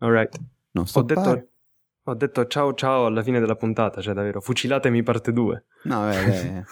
Alright. Non Ho stoppare. detto, ho detto ciao ciao alla fine della puntata, cioè davvero, fucilatemi parte 2. No, beh, beh.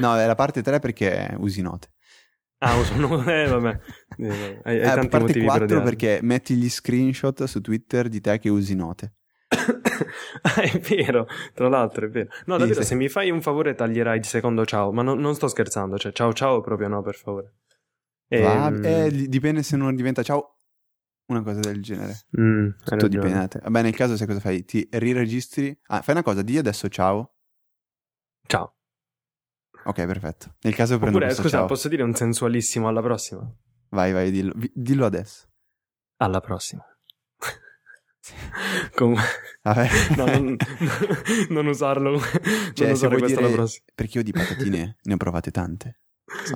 no, è la parte 3 perché usi note. ah, sono... Eh, vabbè. Eh, hai, hai Eh, tanti parte motivi 4 per perché metti gli screenshot su Twitter di te che usi note. ah, è vero, tra l'altro è vero. No, davvero, sì. se mi fai un favore taglierai il secondo ciao, ma non, non sto scherzando, cioè ciao ciao proprio no, per favore. Va- Ehm, eh, di- dipende se non diventa ciao. Una cosa del genere. mm, Tutto ragione. dipende da te. Vabbè, nel caso sai cosa fai? Ti riregistri. Ah, fai una cosa, di adesso ciao. Ciao. Ok, perfetto. Nel caso prendo Oppure, questo scusa, ciao. posso dire un sensualissimo alla prossima? Vai, vai, dillo. Dillo adesso. Alla prossima. Comunque, Vabbè. no, non, non usarlo. Cioè, non usare questo dire- prossima. Perché io di patatine ne ho provate tante.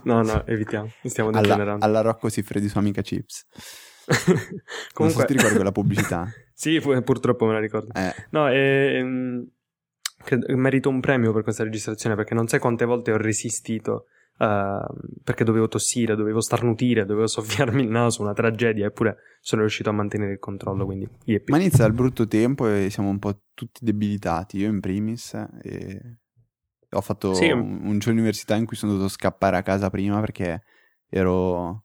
No, no, evitiamo. Stiamo Alla, degenerando. alla Rocco si di sua amica Chips. Non so Comunque, se ti ricordi quella pubblicità. sì, pu- purtroppo me la ricordo. Eh, No, ehm, merito un premio per questa registrazione perché non sai quante volte ho resistito. eh, perché dovevo tossire, dovevo starnutire, dovevo soffiarmi il naso, una tragedia, eppure sono riuscito a mantenere il controllo. Quindi, yep. ma inizia il brutto tempo e siamo un po' tutti debilitati. Io in primis. E ho fatto Sì. un, un giorno università in cui sono dovuto scappare a casa prima perché ero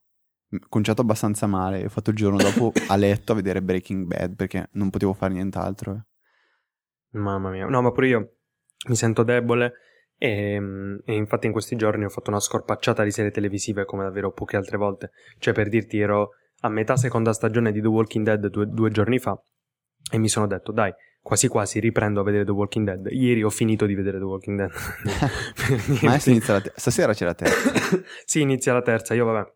conciato abbastanza male. Ho fatto il giorno dopo a letto a vedere Breaking Bad perché non potevo fare nient'altro. Mamma mia, no, ma pure io mi sento debole. E, e infatti in questi giorni ho fatto una scorpacciata di serie televisive come davvero poche altre volte. Cioè, per dirti, ero a metà seconda stagione di The Walking Dead due, due giorni fa e mi sono detto, dai, quasi quasi riprendo a vedere The Walking Dead. Ieri ho finito di vedere The Walking Dead. Ma adesso inizia la te- stasera c'è la terza. sì, inizia la terza. Io, vabbè,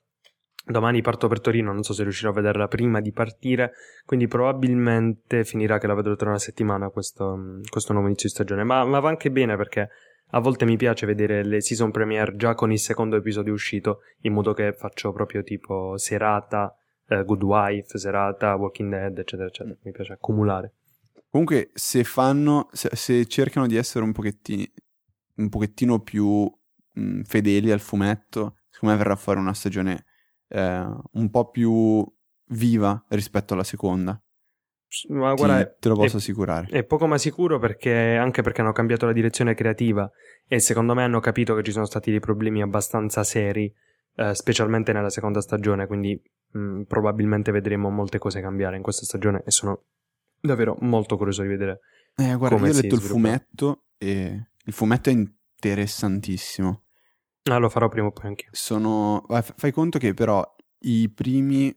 domani parto per Torino. Non so se riuscirò a vederla prima di partire. Quindi, probabilmente finirà che la vedrò tra una settimana. Questo, questo nuovo inizio di stagione. Ma, ma va anche bene perché a volte mi piace vedere le season premiere già con il secondo episodio uscito. In modo che faccio proprio tipo serata, eh, Good Wife, serata, Walking Dead, eccetera, eccetera. Mi piace accumulare. Comunque, se fanno, se, se cercano di essere un pochettino, un pochettino più mh, fedeli al fumetto, secondo me verrà fuori una stagione eh, un po' più viva rispetto alla seconda. Ma Ti- guarda, te lo posso è- assicurare. È poco ma sicuro perché anche perché hanno cambiato la direzione creativa e secondo me hanno capito che ci sono stati dei problemi abbastanza seri, eh, specialmente nella seconda stagione, quindi mh, probabilmente vedremo molte cose cambiare in questa stagione e sono davvero molto curioso di vedere. Eh, guarda, io ho letto il sviluppa. fumetto e il fumetto è interessantissimo. Ah, lo farò prima o poi anche. Sono, fai conto che però i primi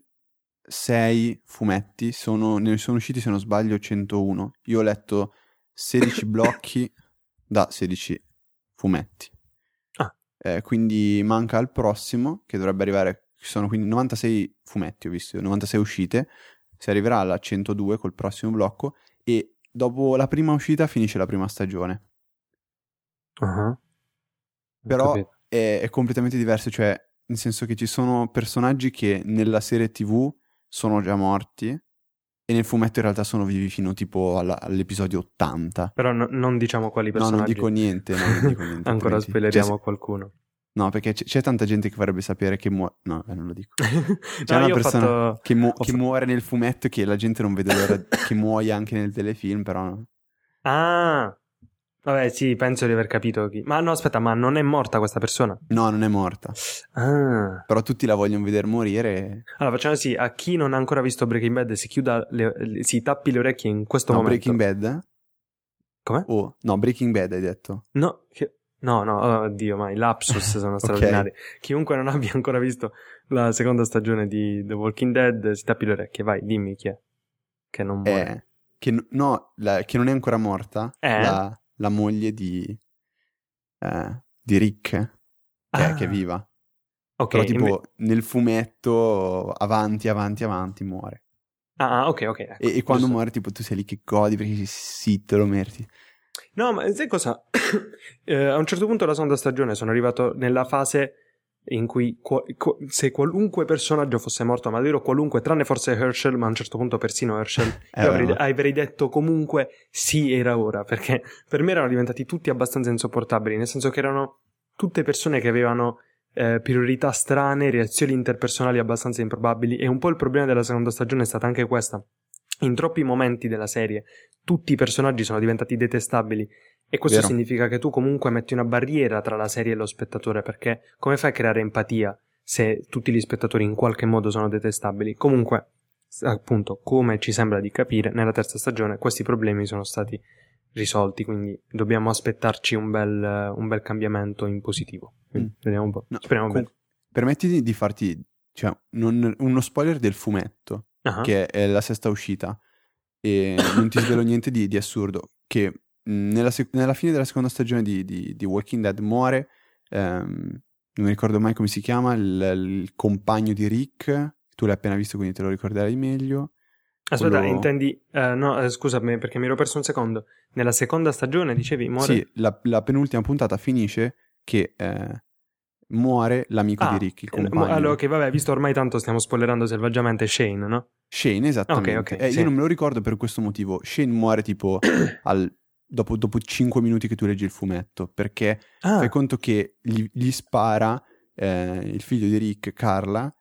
sei fumetti sono, ne sono usciti se non sbaglio 101. Io ho letto 16 blocchi da 16 fumetti. Ah. Eh, quindi manca il prossimo che dovrebbe arrivare, sono quindi 96 fumetti ho visto, 96 uscite, si arriverà alla 102 col prossimo blocco e dopo la prima uscita finisce la prima stagione. Ho Però capito. È, è completamente diverso, cioè nel senso che ci sono personaggi che nella serie TV sono già morti e nel fumetto in realtà sono vivi fino tipo alla- all'episodio 80. Però no- non diciamo quali No, personaggi. non dico niente, no, non dico niente. Ancora spoileriamo cioè, a qualcuno. no, perché c'è, c'è tanta gente che vorrebbe sapere che muore. No, eh, non lo dico. C'è No, una persona fatto... che, mu- che muore nel fumetto che la gente non vede l'ora che muoia anche nel telefilm, però no. Ah! Vabbè, sì, penso di aver capito chi. Ma no, aspetta, ma non è morta questa persona? No, non è morta. Ah. Però tutti la vogliono vedere morire. Allora, facciamo così, a chi non ha ancora visto Breaking Bad si chiuda le, le- si tappi le orecchie in questo No, momento. Breaking Bad? Come? Oh, no, Breaking Bad hai detto. No, che- no, no, oddio, ma i lapsus sono straordinari. Chiunque non abbia ancora visto la seconda stagione di The Walking Dead si tappi le orecchie, vai, dimmi chi è. Che non muore. Eh, che, no, la- che non è ancora morta. Eh? La, la moglie di, eh, di Rick, che, Ah, che è viva. Ok, Però tipo inve- nel fumetto avanti, avanti, avanti muore. ah, ah, ok, ok. ecco, E, e quando muore tipo tu sei lì che godi perché sì, te lo meriti. No, ma sai cosa? Eh, a un certo punto della seconda stagione sono arrivato nella fase in cui qua- qua- se qualunque personaggio fosse morto, ma davvero qualunque, tranne forse Herschel, ma a un certo punto persino Herschel, Eh, io avrei, avrei detto comunque sì, era ora, perché per me erano diventati tutti abbastanza insopportabili, nel senso che erano tutte persone che avevano eh, priorità strane, reazioni interpersonali abbastanza improbabili, e un po' il problema della seconda stagione è stata anche questa. in troppi momenti della serie tutti i personaggi sono diventati detestabili e questo Vero. significa che tu comunque metti una barriera tra la serie e lo spettatore perché come fai a creare empatia se tutti gli spettatori in qualche modo sono detestabili? Comunque, appunto, come ci sembra di capire, nella terza stagione questi problemi sono stati risolti, quindi dobbiamo aspettarci un bel, un bel cambiamento in positivo. Mm. Vediamo un po'. No, Speriamo com- bene. Permettimi di farti cioè, non- uno spoiler del fumetto, Ah, che è la sesta uscita, e non ti svelo niente di, di assurdo, che mh, nella, sec- nella fine della seconda stagione di, di- di Walking Dead muore, ehm, non mi ricordo mai come si chiama, il, il compagno di Rick, tu l'hai appena visto quindi te lo ricorderai meglio. Aspetta, quello- intendi... eh, no, eh, scusami perché mi ero perso un secondo. Nella seconda stagione dicevi muore... Sì, la, la penultima puntata finisce che eh, muore l'amico Ah, di Rick, il eh, compagno. Allora, ok, vabbè, visto ormai tanto stiamo spoilerando selvaggiamente Shane, no? Shane, esattamente. Ok, ok, Eh, sì. Io non me lo ricordo per questo motivo. Shane muore tipo al- dopo, dopo 5 minuti che tu leggi il fumetto, perché Ah, fai conto che gli, gli spara eh, il figlio di Rick, Carla,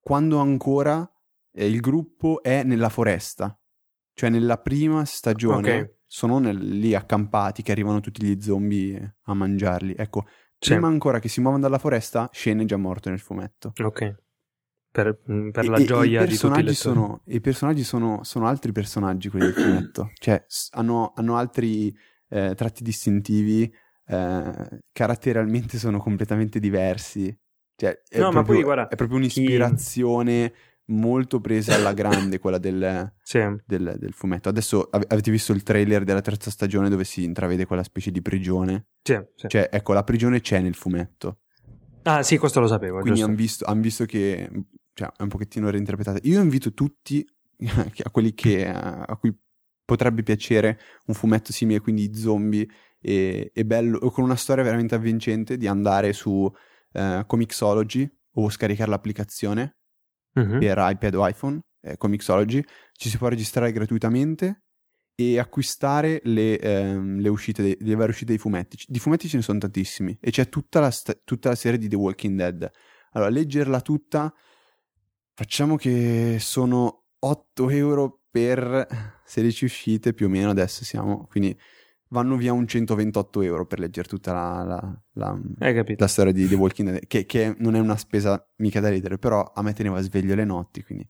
quando ancora eh, il gruppo è nella foresta. Cioè nella prima stagione Ok. sono nel- lì accampati che arrivano tutti gli zombie a mangiarli. Ecco, prima ancora che si muovono dalla foresta, Shane è già morto nel fumetto. ok. Per, mm, per E- la e- gioia i di tutti i sono, I personaggi sono, sono altri personaggi, quelli del fumetto. Cioè, hanno, hanno altri eh, tratti distintivi, eh, caratterialmente sono completamente diversi. Cioè, è, No, ma proprio, poi, guarda, è proprio un'ispirazione molto presa alla grande, quella del, Sì, del- del fumetto. Adesso ave- avete visto il trailer della terza stagione dove si intravede quella specie di prigione? sì, sì. Cioè, ecco, la prigione c'è nel fumetto. Ah, sì, questo lo sapevo, Quindi hanno visto, han visto che cioè, è un pochettino reinterpretata. Io invito tutti, a quelli che, a cui potrebbe piacere un fumetto simile, quindi zombie e, e bello, o con una storia veramente avvincente, di andare su eh, Comixology o scaricare l'applicazione Mhm. per iPad o iPhone, eh, Comixology, ci si può registrare gratuitamente e acquistare le, ehm, le uscite dei- le varie uscite dei fumetti. Di fumetti ce ne sono tantissimi e c'è tutta la, sta- tutta la serie di The Walking Dead. Allora, leggerla tutta, facciamo che sono 8 euro per 16 uscite più o meno, adesso siamo, quindi vanno via un 128 euro per leggere tutta la, la- la- la storia di The Walking Dead, che, che non è una spesa mica da ridere, però a me teneva sveglio le notti, quindi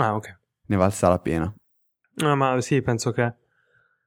Ah, ok. ne valsa la pena. No, ma sì, penso che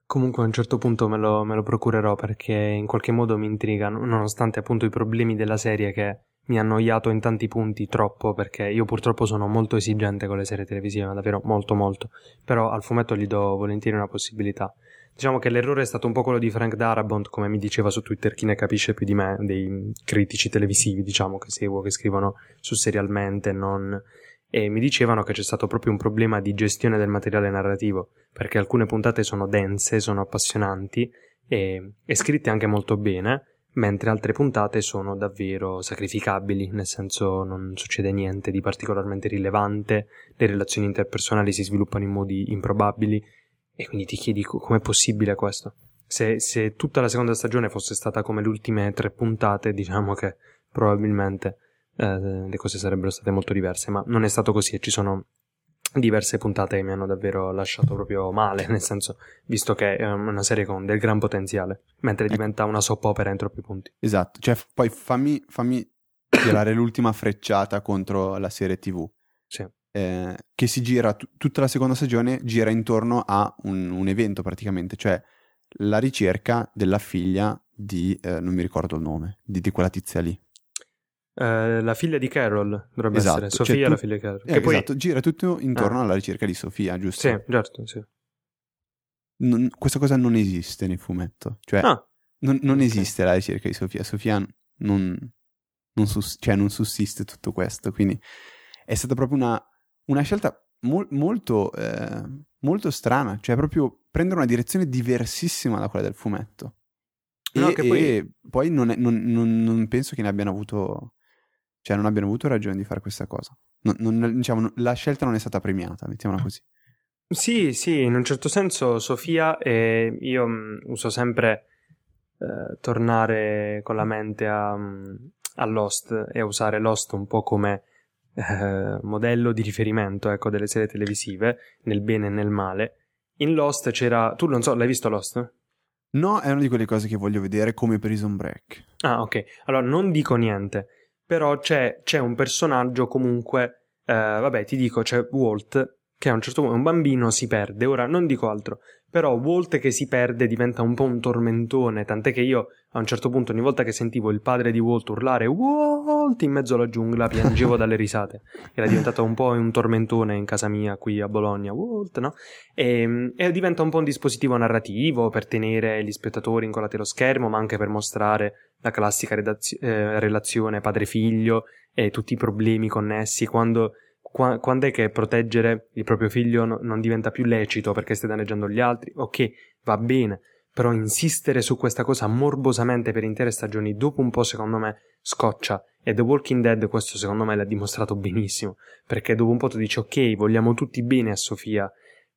comunque a un certo punto me lo, me lo procurerò perché in qualche modo mi intrigano, nonostante appunto i problemi della serie che mi hanno annoiato in tanti punti troppo perché io purtroppo sono molto esigente con le serie televisive, ma davvero molto molto, però al fumetto gli do volentieri una possibilità. Diciamo che l'errore è stato un po' quello di Frank Darabont, come mi diceva su Twitter chi ne capisce più di me, dei critici televisivi, diciamo, che seguo, che scrivono su serialmente, non... E mi dicevano che c'è stato proprio un problema di gestione del materiale narrativo, perché alcune puntate sono dense, sono appassionanti e, e scritte anche molto bene, mentre altre puntate sono davvero sacrificabili, nel senso non succede niente di particolarmente rilevante, le relazioni interpersonali si sviluppano in modi improbabili e quindi ti chiedi co- com'è possibile questo. Se, se tutta la seconda stagione fosse stata come le ultime tre puntate, diciamo che probabilmente eh, le cose sarebbero state molto diverse, ma non è stato così e ci sono diverse puntate che mi hanno davvero lasciato proprio male, nel senso, visto che è una serie con del gran potenziale, mentre Ecco. diventa una soap opera in troppi punti. Esatto, cioè poi fammi, fammi tirare l'ultima frecciata contro la serie TV. Sì. Eh, che si gira, t- tutta la seconda stagione gira intorno a un, un evento praticamente, cioè la ricerca della figlia di, eh, non mi ricordo il nome, di, di quella tizia lì. Eh, la figlia di Carol dovrebbe Esatto, essere, cioè Sofia tu- la figlia di Carol. Eh, che poi... Esatto, gira tutto intorno Ah. alla ricerca di Sofia, giusto? Sì, certo, sì. Non- questa cosa non esiste nel fumetto, cioè Ah, non, non ok. esiste la ricerca di Sofia, Sofia non, non sus- cioè non sussiste tutto questo, quindi è stata proprio una, una scelta mol- molto, eh, molto strana, cioè proprio prendere una direzione diversissima da quella del fumetto. E, No, che poi- e poi non, è- non- non- non penso che ne abbiano avuto, cioè non abbiano avuto ragione di fare questa cosa. Diciamo, la scelta non è stata premiata, mettiamola così. Sì, sì, in un certo senso Sofia e io mh, uso sempre eh, tornare con la mente a, mh, a Lost e a usare Lost un po' come eh, modello di riferimento ecco, delle serie televisive, nel bene e nel male. In Lost c'era... Tu non so, l'hai visto Lost? No, è una di quelle cose che voglio vedere come Prison Break. Ah, ok. Allora, non dico niente, però c'è, c'è un personaggio comunque... Eh, vabbè, ti dico, c'è Walt, che a un certo punto un bambino si perde. Ora, non dico altro, però Walt che si perde diventa un po' un tormentone, tant'è che io a un certo punto ogni volta che sentivo il padre di Walt urlare Walt in mezzo alla giungla piangevo dalle risate. Era diventato un po' un tormentone in casa mia qui a Bologna, Walt, no? E, e diventa un po' un dispositivo narrativo per tenere gli spettatori incollati allo schermo, ma anche per mostrare la classica redazio- eh, relazione padre-figlio e tutti i problemi connessi quando Qua, quando è che proteggere il proprio figlio no, non diventa più lecito perché stai danneggiando gli altri? Ok, va bene, però insistere su questa cosa morbosamente per intere stagioni dopo un po' secondo me scoccia e The Walking Dead questo secondo me l'ha dimostrato benissimo perché dopo un po' tu dici ok vogliamo tutti bene a Sofia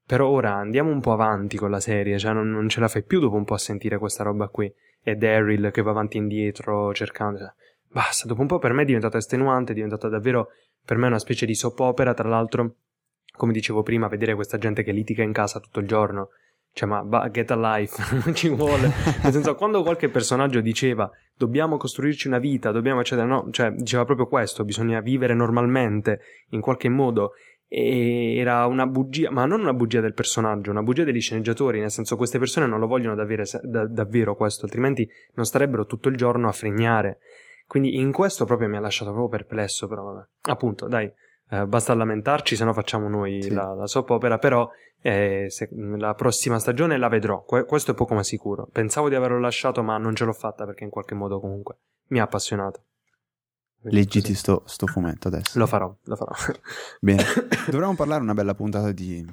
però ora andiamo un po' avanti con la serie cioè non, non ce la fai più dopo un po' a sentire questa roba qui e Daryl che va avanti e indietro cercando cioè, basta dopo un po' per me è diventata estenuante è diventata davvero per me una specie di soap opera, tra l'altro, come dicevo prima, vedere questa gente che litiga in casa tutto il giorno. Cioè, ma get a life, non ci vuole. Nel senso, quando qualche personaggio diceva dobbiamo costruirci una vita, dobbiamo eccetera, no, cioè, diceva proprio questo, bisogna vivere normalmente, in qualche modo. E era una bugia, ma non una bugia del personaggio, una bugia degli sceneggiatori, nel senso queste persone non lo vogliono davvero, da, davvero questo, altrimenti non starebbero tutto il giorno a fregnare. Quindi in questo proprio mi ha lasciato proprio perplesso, però vabbè. Appunto, dai, eh, basta lamentarci, se no facciamo noi sì. la, la soap opera, però eh, se, la prossima stagione la vedrò, que- questo è poco ma sicuro. Pensavo di averlo lasciato, ma non ce l'ho fatta perché in qualche modo comunque mi ha appassionato. Leggiti sto, sto, fumetto adesso. Lo farò, lo farò. Bene, dovremmo parlare una bella puntata di,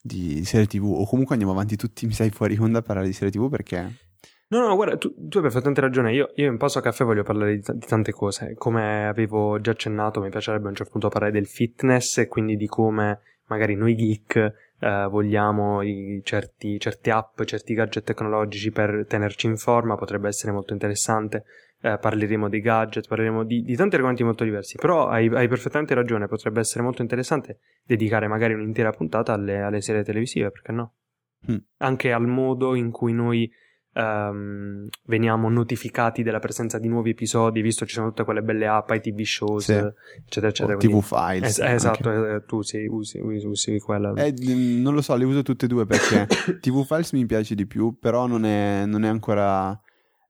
di serie tv, o comunque andiamo avanti tutti, mi sai, fuori onda a parlare di serie tv perché No, no, guarda, tu, tu, hai perfettamente ragione. Io, io in Passo a Caffè voglio parlare di, t- di, tante cose. Come avevo già accennato, mi piacerebbe a un certo punto parlare del fitness e quindi di come magari noi geek eh, vogliamo i, certi, certe app, certi gadget tecnologici per tenerci in forma. Potrebbe essere molto interessante. Eh, parleremo dei gadget, parleremo di, di, tanti argomenti molto diversi. Però hai, hai, perfettamente ragione. Potrebbe essere molto interessante dedicare magari un'intera puntata alle, alle serie televisive, perché no? Mm. Anche al modo in cui noi um, veniamo notificati della presenza di nuovi episodi, visto ci sono tutte quelle belle app, i TV shows, sì. eccetera, eccetera. O TV files. Es- esatto, eh, tu sì, usi, usi, usi quella. Eh, non lo so, le uso tutte e due perché TV files mi piace di più, però non è, non è ancora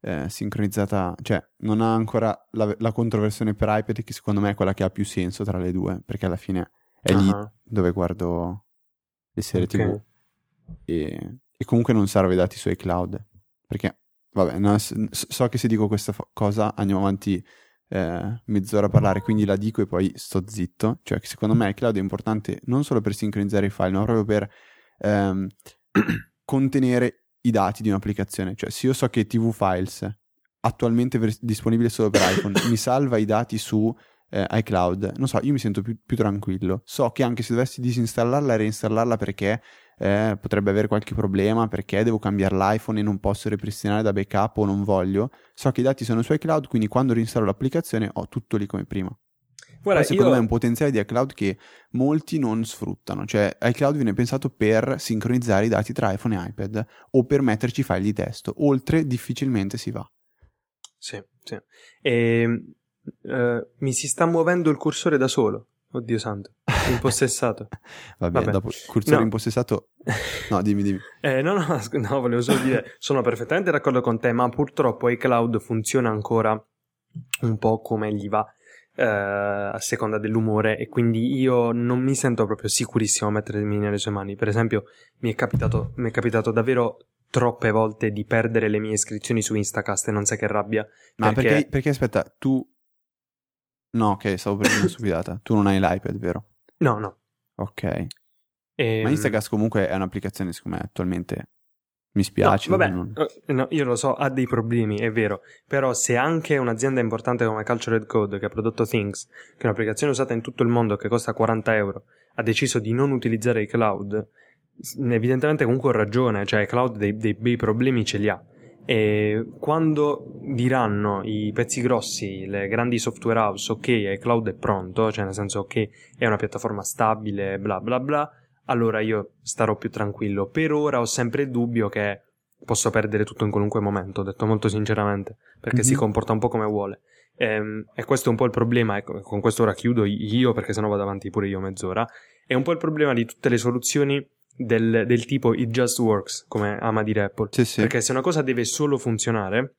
eh, sincronizzata, cioè non ha ancora la, la controversione per iPad che secondo me è quella che ha più senso tra le due, perché alla fine è uh-huh. lì dove guardo le serie okay. TV. E, e comunque non serve i dati su iCloud. Perché, vabbè, no, so che se dico questa cosa andiamo avanti eh, mezz'ora a parlare, quindi la dico e poi sto zitto. Cioè, che secondo me iCloud è importante non solo per sincronizzare i file, ma proprio per ehm, contenere i dati di un'applicazione. Cioè, se io so che TV Files attualmente ver- disponibile solo per iPhone mi salva i dati su eh, iCloud, non so, io mi sento più, più, tranquillo. So che anche se dovessi disinstallarla e reinstallarla perché eh, potrebbe avere qualche problema perché devo cambiare l'iPhone e non posso ripristinare da backup o non voglio. So che i dati sono su iCloud, quindi quando reinstallo l'applicazione ho tutto lì come prima. Guarda, secondo io... me è un potenziale di iCloud che molti non sfruttano. Cioè, iCloud viene pensato per sincronizzare i dati tra iPhone e iPad o per metterci file di testo. Oltre, difficilmente si va. Sì, sì. E, ehm, uh, mi si sta muovendo il cursore da solo. Oddio santo, impossessato. Va bene, dopo cursore no. impossessato... No, dimmi, dimmi. Eh, no, no, no, volevo solo dire, sono perfettamente d'accordo con te, ma purtroppo iCloud funziona ancora un po' come gli va. Eh, a seconda dell'umore e quindi io non mi sento proprio sicurissimo a mettermi nelle sue mani. Per esempio, mi è capitato, mi è capitato davvero troppe volte di perdere le mie iscrizioni su Instacast e non sai che rabbia. Ma perché, perché, perché aspetta, tu No, ok, stavo prendendo stupidata. Tu non hai l'iPad, vero? No, no. Ok. E... Ehm, Ma Instagram comunque è un'applicazione, secondo me, attualmente mi spiace. No, vabbè, non... Eh, no, io lo so, ha dei problemi, è vero. Però se anche un'azienda importante come Cultured Code, che ha prodotto Things, che è un'applicazione usata in tutto il mondo che costa 40 euro, ha deciso di non utilizzare i cloud, evidentemente comunque ho ragione, cioè i cloud dei, dei bei problemi ce li ha. E quando diranno i pezzi grossi, le grandi software house, ok, iCloud è pronto, cioè nel senso ok, è una piattaforma stabile, bla bla bla, allora io starò più tranquillo. Per ora ho sempre il dubbio che posso perdere tutto in qualunque momento, ho detto molto sinceramente, perché mm-hmm. si mhm. comporta un po' come vuole. E, ehm, e, questo è un po' il problema, ecco, con questo ora chiudo io perché sennò vado avanti pure io mezz'ora, è un po' il problema di tutte le soluzioni del, del tipo it just works, come ama dire Apple. Sì, sì. Perché se una cosa deve solo funzionare,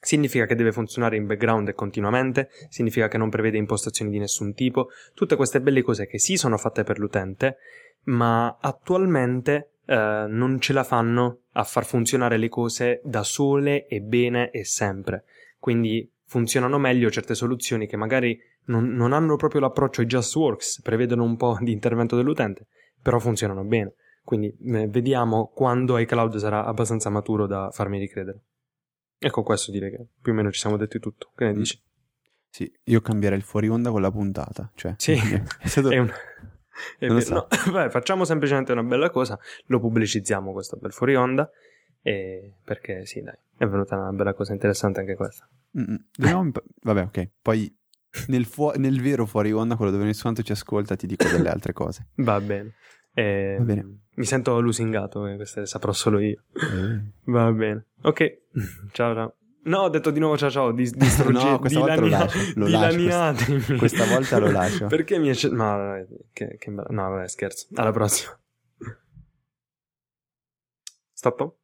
significa che deve funzionare in background e continuamente, significa che non prevede impostazioni di nessun tipo, tutte queste belle cose che sì sono fatte per l'utente, ma attualmente eh, non ce la fanno a far funzionare le cose da sole e bene e sempre. Quindi funzionano meglio certe soluzioni che magari non, non hanno proprio l'approccio just works, prevedono un po' di intervento dell'utente, però funzionano bene. Quindi eh, vediamo quando iCloud sarà abbastanza maturo da farmi ricredere. E con questo direi che più o meno ci siamo detti tutto. Che ne mm. dici? Sì, io cambierei il fuori onda con la puntata. Cioè, sì, è, stato... è un... So. no, beh, facciamo semplicemente una bella cosa, lo pubblicizziamo questo bel fuori onda. E perché sì, dai, è venuta una bella cosa interessante anche questa. Dobbiamo... Vabbè, ok. Poi nel, fu- nel, vero fuori onda, quello dove nessuno ci ascolta, ti dico delle altre cose. Va bene. Eh, Va bene. Mi sento lusingato, eh, queste saprò solo io. Eh. Va bene. Ok, ciao ciao. No, ho detto di nuovo ciao ciao, dis- distruggi- no, questa volta lo lascio, lo lascio questa, questa, volta lo lascio. Perché mi è... Ma, che, che... No, vabbè, scherzo. Alla prossima. Stop.